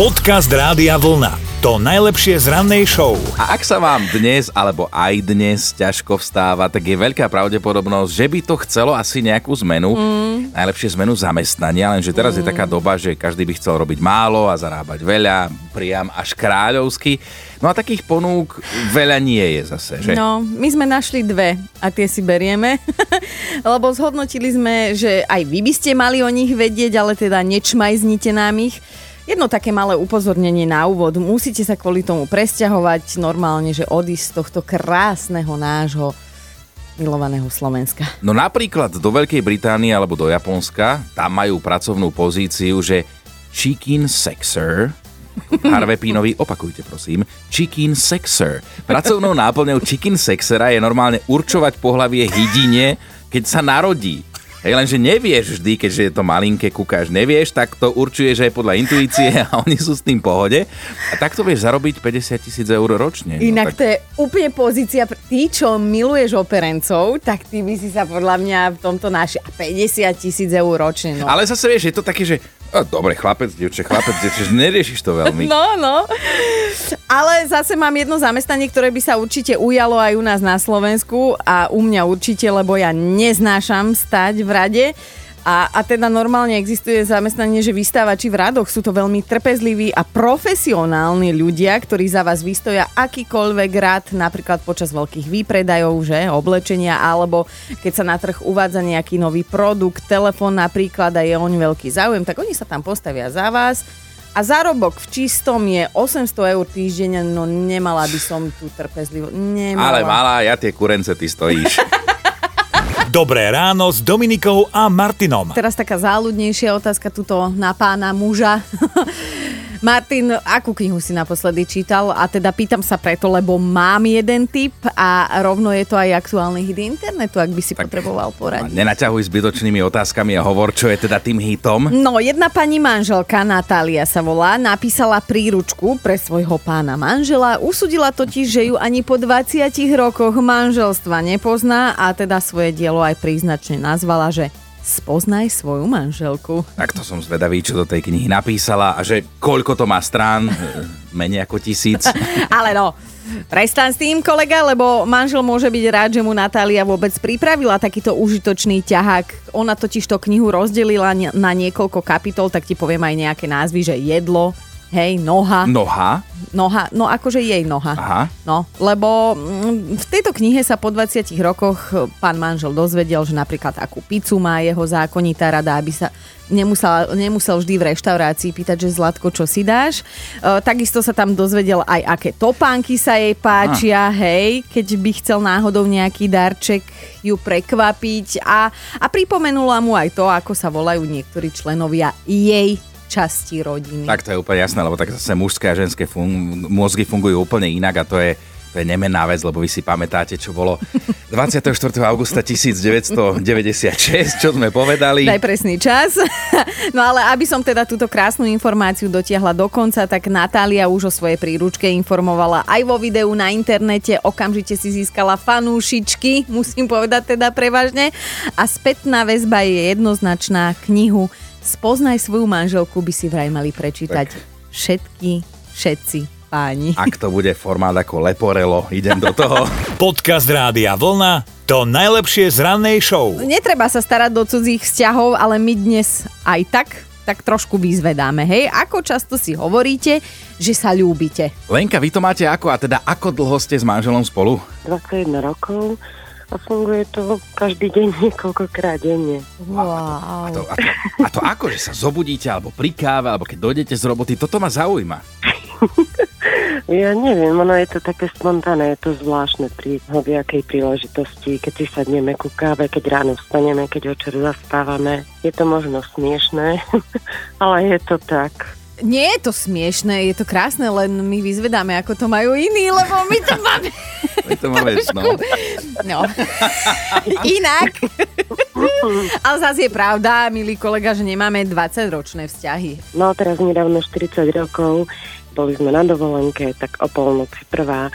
Podcast Rádia Vlna. To najlepšie z rannej show. A ak sa vám dnes alebo aj dnes ťažko vstáva, tak je veľká pravdepodobnosť, že by to chcelo asi nejakú zmenu. Mm. Najlepšie zmenu zamestnania, lenže teraz mm. je taká doba, že každý by chcel robiť málo a zarábať veľa, priam až kráľovsky. No a takých ponúk veľa nie je zase, že? No, my sme našli dve a tie si berieme, lebo zhodnotili sme, že aj vy by ste mali o nich vedieť, ale teda nečmajznite nám ich. Jedno také malé upozornenie na úvod. Musíte sa kvôli tomu presťahovať normálne, že odísť z tohto krásneho nášho milovaného Slovenska. No napríklad do Veľkej Británie alebo do Japonska, tam majú pracovnú pozíciu, že chicken sexer, Harvey Pínovi, opakujte prosím, chicken sexer. Pracovnou náplňou chicken sexera je normálne určovať pohlavie hydine, keď sa narodí. Hej, lenže nevieš vždy, keďže je to malinké, kúkaš, nevieš, tak to určuje, že je podľa intuície a oni sú s tým pohode. A takto vieš zarobiť 50 tisíc eur ročne. No Inak no, tak... to je úplne pozícia, ty, čo miluješ operencov, tak ty by si sa podľa mňa v tomto naši 50 tisíc eur ročne. No. Ale zase vieš, je to také, že a, dobre, chlapec, dievče, chlapec, dievče, neriešiš to veľmi. No, no. Ale zase mám jedno zamestnanie, ktoré by sa určite ujalo aj u nás na Slovensku a u mňa určite, lebo ja neznášam stať v rade. A, a teda normálne existuje zamestnanie, že vystávači v radoch sú to veľmi trpezliví a profesionálni ľudia, ktorí za vás vystoja akýkoľvek rad, napríklad počas veľkých výpredajov, že, oblečenia, alebo keď sa na trh uvádza nejaký nový produkt, telefón napríklad a je oň veľký záujem, tak oni sa tam postavia za vás a zárobok v čistom je 800 eur týždeň, no nemala by som tu trpezlivo. Nemala. Ale malá, ja tie kurence ty stojíš. Dobré ráno s Dominikou a Martinom. Teraz taká záľudnejšia otázka tuto na pána muža. Martin, akú knihu si naposledy čítal? A teda pýtam sa preto, lebo mám jeden tip a rovno je to aj aktuálny hit internetu, ak by si tak potreboval poradiť. Nenaťahuj zbytočnými otázkami a hovor, čo je teda tým hitom. No, jedna pani manželka, Natália sa volá, napísala príručku pre svojho pána manžela. Usudila totiž, že ju ani po 20 rokoch manželstva nepozná a teda svoje dielo aj príznačne nazvala, že Spoznaj svoju manželku. Tak to som zvedavý, čo do tej knihy napísala a že koľko to má strán, menej ako tisíc. Ale no, Prestan s tým, kolega, lebo manžel môže byť rád, že mu Natália vôbec pripravila takýto užitočný ťahák. Ona totiž to knihu rozdelila na niekoľko kapitol, tak ti poviem aj nejaké názvy, že jedlo, hej, noha. Noha? Noha, no akože jej noha. Aha. No, lebo mm, v tejto knihe sa po 20 rokoch pán manžel dozvedel, že napríklad akú pizzu má jeho zákonitá rada, aby sa nemusel, nemusel vždy v reštaurácii pýtať, že Zlatko, čo si dáš. E, takisto sa tam dozvedel aj, aké topánky sa jej páčia, Aha. hej, keď by chcel náhodou nejaký darček ju prekvapiť a, a pripomenula mu aj to, ako sa volajú niektorí členovia jej časti rodiny. Tak to je úplne jasné, lebo tak zase mužské a ženské fun- mozgy fungujú úplne inak a to je to je nemenná vec, lebo vy si pamätáte, čo bolo 24. augusta 1996, čo sme povedali. Daj presný čas. No ale aby som teda túto krásnu informáciu dotiahla do konca, tak Natália už o svojej príručke informovala aj vo videu na internete. Okamžite si získala fanúšičky, musím povedať teda prevažne. A spätná väzba je jednoznačná knihu Spoznaj svoju manželku by si vraj mali prečítať tak. všetky, všetci páni. Ak to bude formát ako Leporelo, idem do toho. Podcast Rádia Vlna to najlepšie z rannej show. Netreba sa starať do cudzích vzťahov, ale my dnes aj tak tak trošku vyzvedáme, hej? Ako často si hovoríte, že sa ľúbite? Lenka, vy to máte ako? A teda ako dlho ste s manželom spolu? 21 rokov a funguje to každý deň niekoľkokrát denne. Wow. A to, a, to, a to ako, že sa zobudíte, alebo pri káve, alebo keď dojdete z roboty, toto ma zaujíma. ja neviem, ono je to také spontánne, je to zvláštne pri hoviakej príležitosti, keď si sadneme ku káve, keď ráno vstaneme, keď večer zastávame. Je to možno smiešné, ale je to tak nie je to smiešné, je to krásne, len my vyzvedáme, ako to majú iní, lebo my to máme... My to máme, no. no. Inak. Ale zase je pravda, milý kolega, že nemáme 20-ročné vzťahy. No teraz nedávno 40 rokov. boli sme na dovolenke, tak o polnoci prvá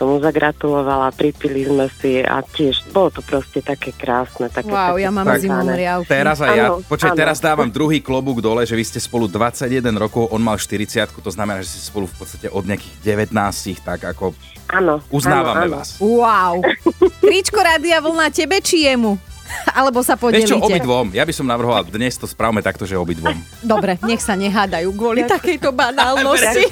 som mu zagratulovala, pripili sme si a tiež bolo to proste také krásne. Také, Wow, také ja mám Tak. zimom riavky. Teraz aj ja, počkaj, teraz dávam druhý klobúk dole, že vy ste spolu 21 rokov, on mal 40, to znamená, že ste spolu v podstate od nejakých 19, tak ako Áno, uznávame áno, áno. vás. Wow. Tričko Rádia Vlna tebe či jemu? Alebo sa Vieš čo, podelíte? obidvom. Ja by som navrhoval, dnes to správame takto, že obidvom. Dobre, nech sa nehádajú kvôli takejto banálnosti.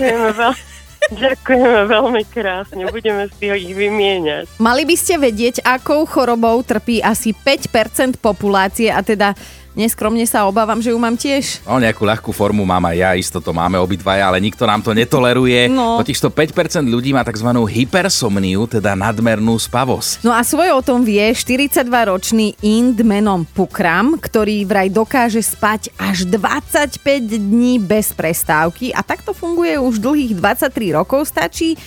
Ďakujeme, veľ... Ďakujeme veľmi krásne, budeme si ich vymieňať. Mali by ste vedieť, akou chorobou trpí asi 5% populácie a teda neskromne sa obávam, že ju mám tiež. No, nejakú ľahkú formu mám aj ja, isto to máme obidvaja, ale nikto nám to netoleruje. No. Totižto 5% ľudí má tzv. hypersomniu, teda nadmernú spavosť. No a svoje o tom vie 42-ročný Ind menom Pukram, ktorý vraj dokáže spať až 25 dní bez prestávky a takto funguje už dlhých 23 rokov. Stačí,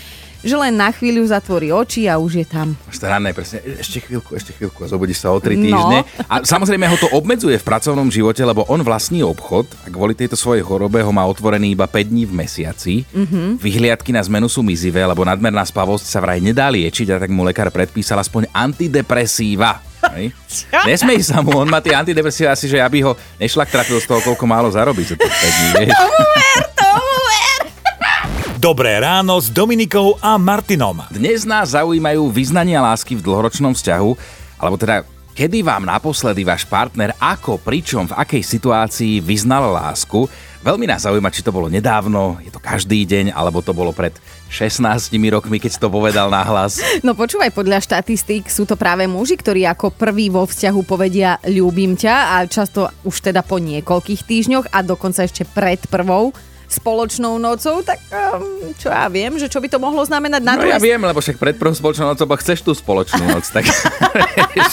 že len na chvíľu zatvorí oči a už je tam. Až to ranné, presne, e- ešte chvíľku, ešte chvíľku a zobudíš sa o 3 No. týždne. A samozrejme ho to obmedzuje v pracovnom živote, lebo on vlastní obchod a kvôli tejto svojej chorobe ho má otvorený iba 5 dní v mesiaci. Mhm. Mm-hmm. Vyhliadky na zmenu sú mizivé, lebo nadmerná spavosť sa vraj nedá liečiť a tak mu lekár predpísal aspoň antidepresíva. Hej. Nesmej sa mu, on má tie antidepresíva asi, že aby ho nešlak trafil z toho, koľko málo zarobí za tých 5 dní, vieš. Dobré ráno s Dominikou a Martinom. Dnes nás zaujímajú vyznania lásky v dlhoročnom vzťahu, alebo teda kedy vám naposledy váš partner ako, pričom, v akej situácii vyznal lásku. Veľmi nás zaujíma, či to bolo nedávno, je to každý deň, alebo to bolo pred 16 rokmi, keď to povedal nahlas. No počúvaj, podľa štatistík sú to práve muži, ktorí ako prví vo vzťahu povedia ľúbim ťa a často už teda po niekoľkých týždňoch a dokonca ešte pred prvou spoločnou nocou, tak um, čo ja viem, že čo by to mohlo znamenať na No druhej ja viem, lebo však pred prvou spoločnou nocou, chceš tú spoločnú noc, tak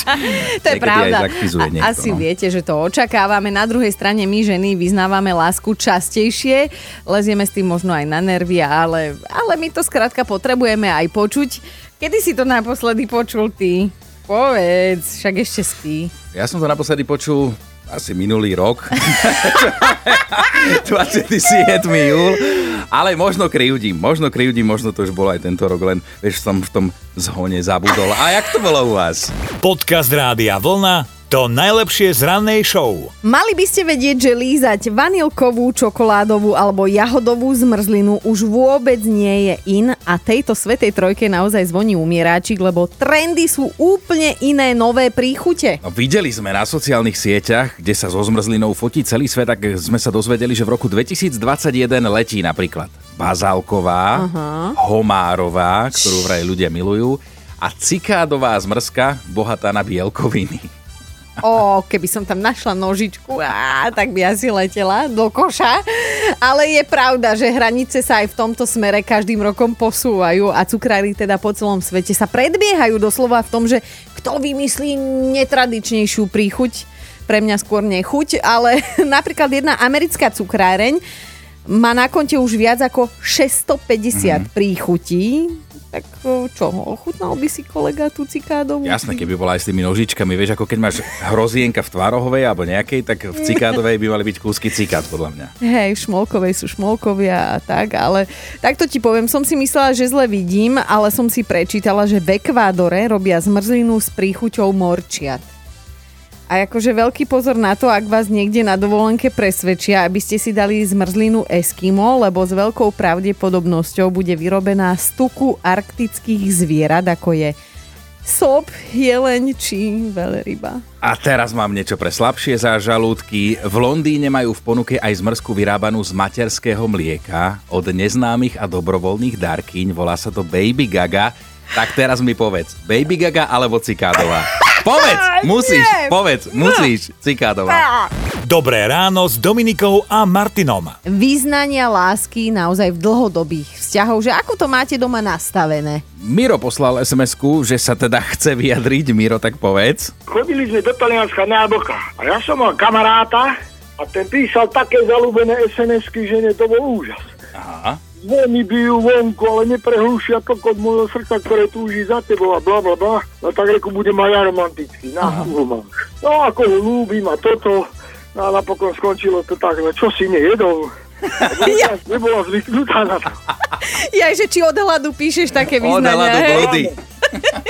To je pravda. Niekto, Asi no. viete, že to očakávame. Na druhej strane my ženy vyznávame lásku častejšie. Lezieme s tým možno aj na nervy, ale, ale my to skrátka potrebujeme aj počuť. Kedy si to naposledy počul ty? Povedz, však ešte spí. Ja som to naposledy počul asi minulý rok. 27. júl. Ale možno kryjúdim, možno kryjúdim, možno to už bolo aj tento rok, len vieš, som v tom zhone zabudol. A jak to bolo u vás? Podcast Rádia Vlna to najlepšie z rannej show. Mali by ste vedieť, že lízať vanilkovú, čokoládovú alebo jahodovú zmrzlinu už vôbec nie je in a tejto svetej trojke naozaj zvoní umieráčik, lebo trendy sú úplne iné nové príchute. No, videli sme na sociálnych sieťach, kde sa so zmrzlinou fotí celý svet, tak sme sa dozvedeli, že v roku 2021 letí napríklad bazálková, homárová, ktorú vraj ľudia milujú, a cikádová zmrzka, bohatá na bielkoviny. Ó, keby som tam našla nožičku, á, tak by asi letela do koša. Ale je pravda, že hranice sa aj v tomto smere každým rokom posúvajú a cukrári teda po celom svete sa predbiehajú doslova v tom, že kto vymyslí netradičnejšiu príchuť, pre mňa skôr nechuť, ale napríklad jedna americká cukráreň má na konte už viac ako 650 mm. príchutí. Tak o, čo, ochutnal by si kolega tú cikádovú? Jasné, keby bola aj s tými nožičkami, vieš, ako keď máš hrozienka v tvárohovej alebo nejakej, tak v cikádovej by mali byť kúsky cikád, podľa mňa. Hej, v šmolkovej sú šmolkovia a tak, ale takto ti poviem, som si myslela, že zle vidím, ale som si prečítala, že v Ekvádore robia zmrzlinu s príchuťou morčiat. A akože veľký pozor na to, ak vás niekde na dovolenke presvedčia, aby ste si dali zmrzlinu Eskimo, lebo s veľkou pravdepodobnosťou bude vyrobená z tuku arktických zvierat, ako je sop, jeleň či veľryba. A teraz mám niečo pre slabšie zážalúdky. V Londýne majú v ponuke aj zmrzku vyrábanú z materského mlieka od neznámych a dobrovoľných darkyň. Volá sa to Baby Gaga. Tak teraz mi povedz, Baby Gaga alebo Cikádová? Povedz, musíš, povedz, musíš, Cikádová. Dobré ráno s Dominikou a Martinom. Vyznania lásky naozaj v dlhodobých vzťahov, že ako to máte doma nastavené? Miro poslal sms že sa teda chce vyjadriť. Miro, tak povedz. Chodili sme do Talianska na Boka. A ja som mal kamaráta a ten písal také zalúbené SMS-ky, že ne, to bol úžas. Aha. Zvony bijú vonku, ale neprehlúšia to od môjho srdca, ktoré túži za tebou a bla bla bla. No tak reku budem aj ja romantický, na ho máš. No ako ho ľúbim a toto. No a napokon skončilo to tak, no čo si nejedol? Ja. Nebola zvyknutá na to. Ja, že či od hladu píšeš také Od vyznania, hladu?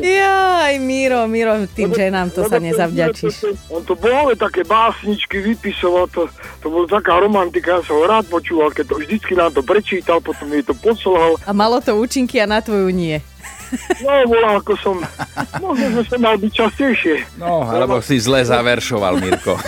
Jaj, Miro, Miro, tým ženám to sa Lebo nezavďačíš. On to boli také básničky vypisoval, to, to bola taká romantika, ja som ho rád počúval, keď to vždycky nám to prečítal, potom mi to poslal. A malo to účinky a na tvoju nie. No, bola ako som, možno, že som mal byť častejšie. No, alebo si zle zaveršoval, Mirko.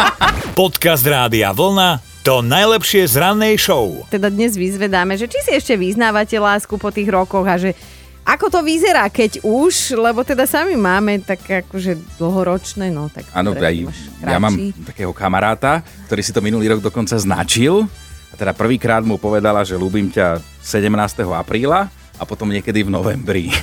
Podcast Rádia Vlna to najlepšie z rannej show. Teda dnes vyzvedáme, že či si ešte vyznávate lásku po tých rokoch a že ako to vyzerá, keď už, lebo teda sami máme tak akože dlhoročné, no tak... Áno, máš ja mám takého kamaráta, ktorý si to minulý rok dokonca značil. A teda prvýkrát mu povedala, že ľúbim ťa 17. apríla a potom niekedy v novembri.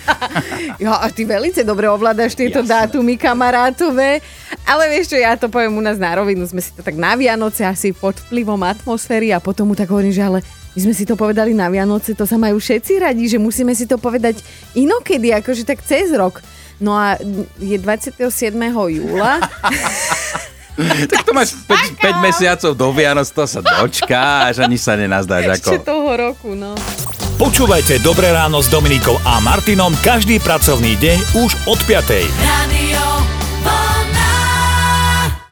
Ja, a ty veľmi dobre ovládaš tieto Jasné. dátumy kamarátové. Ale vieš čo, ja to poviem u nás na rovinu, sme si to tak na Vianoce asi pod vplyvom atmosféry a potom mu tak hovorím, že ale my sme si to povedali na Vianoce, to sa majú všetci radi, že musíme si to povedať inokedy, akože tak cez rok. No a je 27. júla. tak to máš 5, 5 mesiacov do Vianoc, to sa dočkáš, ani sa nenazdáš ešte ako... toho roku, no. Počúvajte Dobré ráno s Dominikou a Martinom každý pracovný deň už od 5. Radio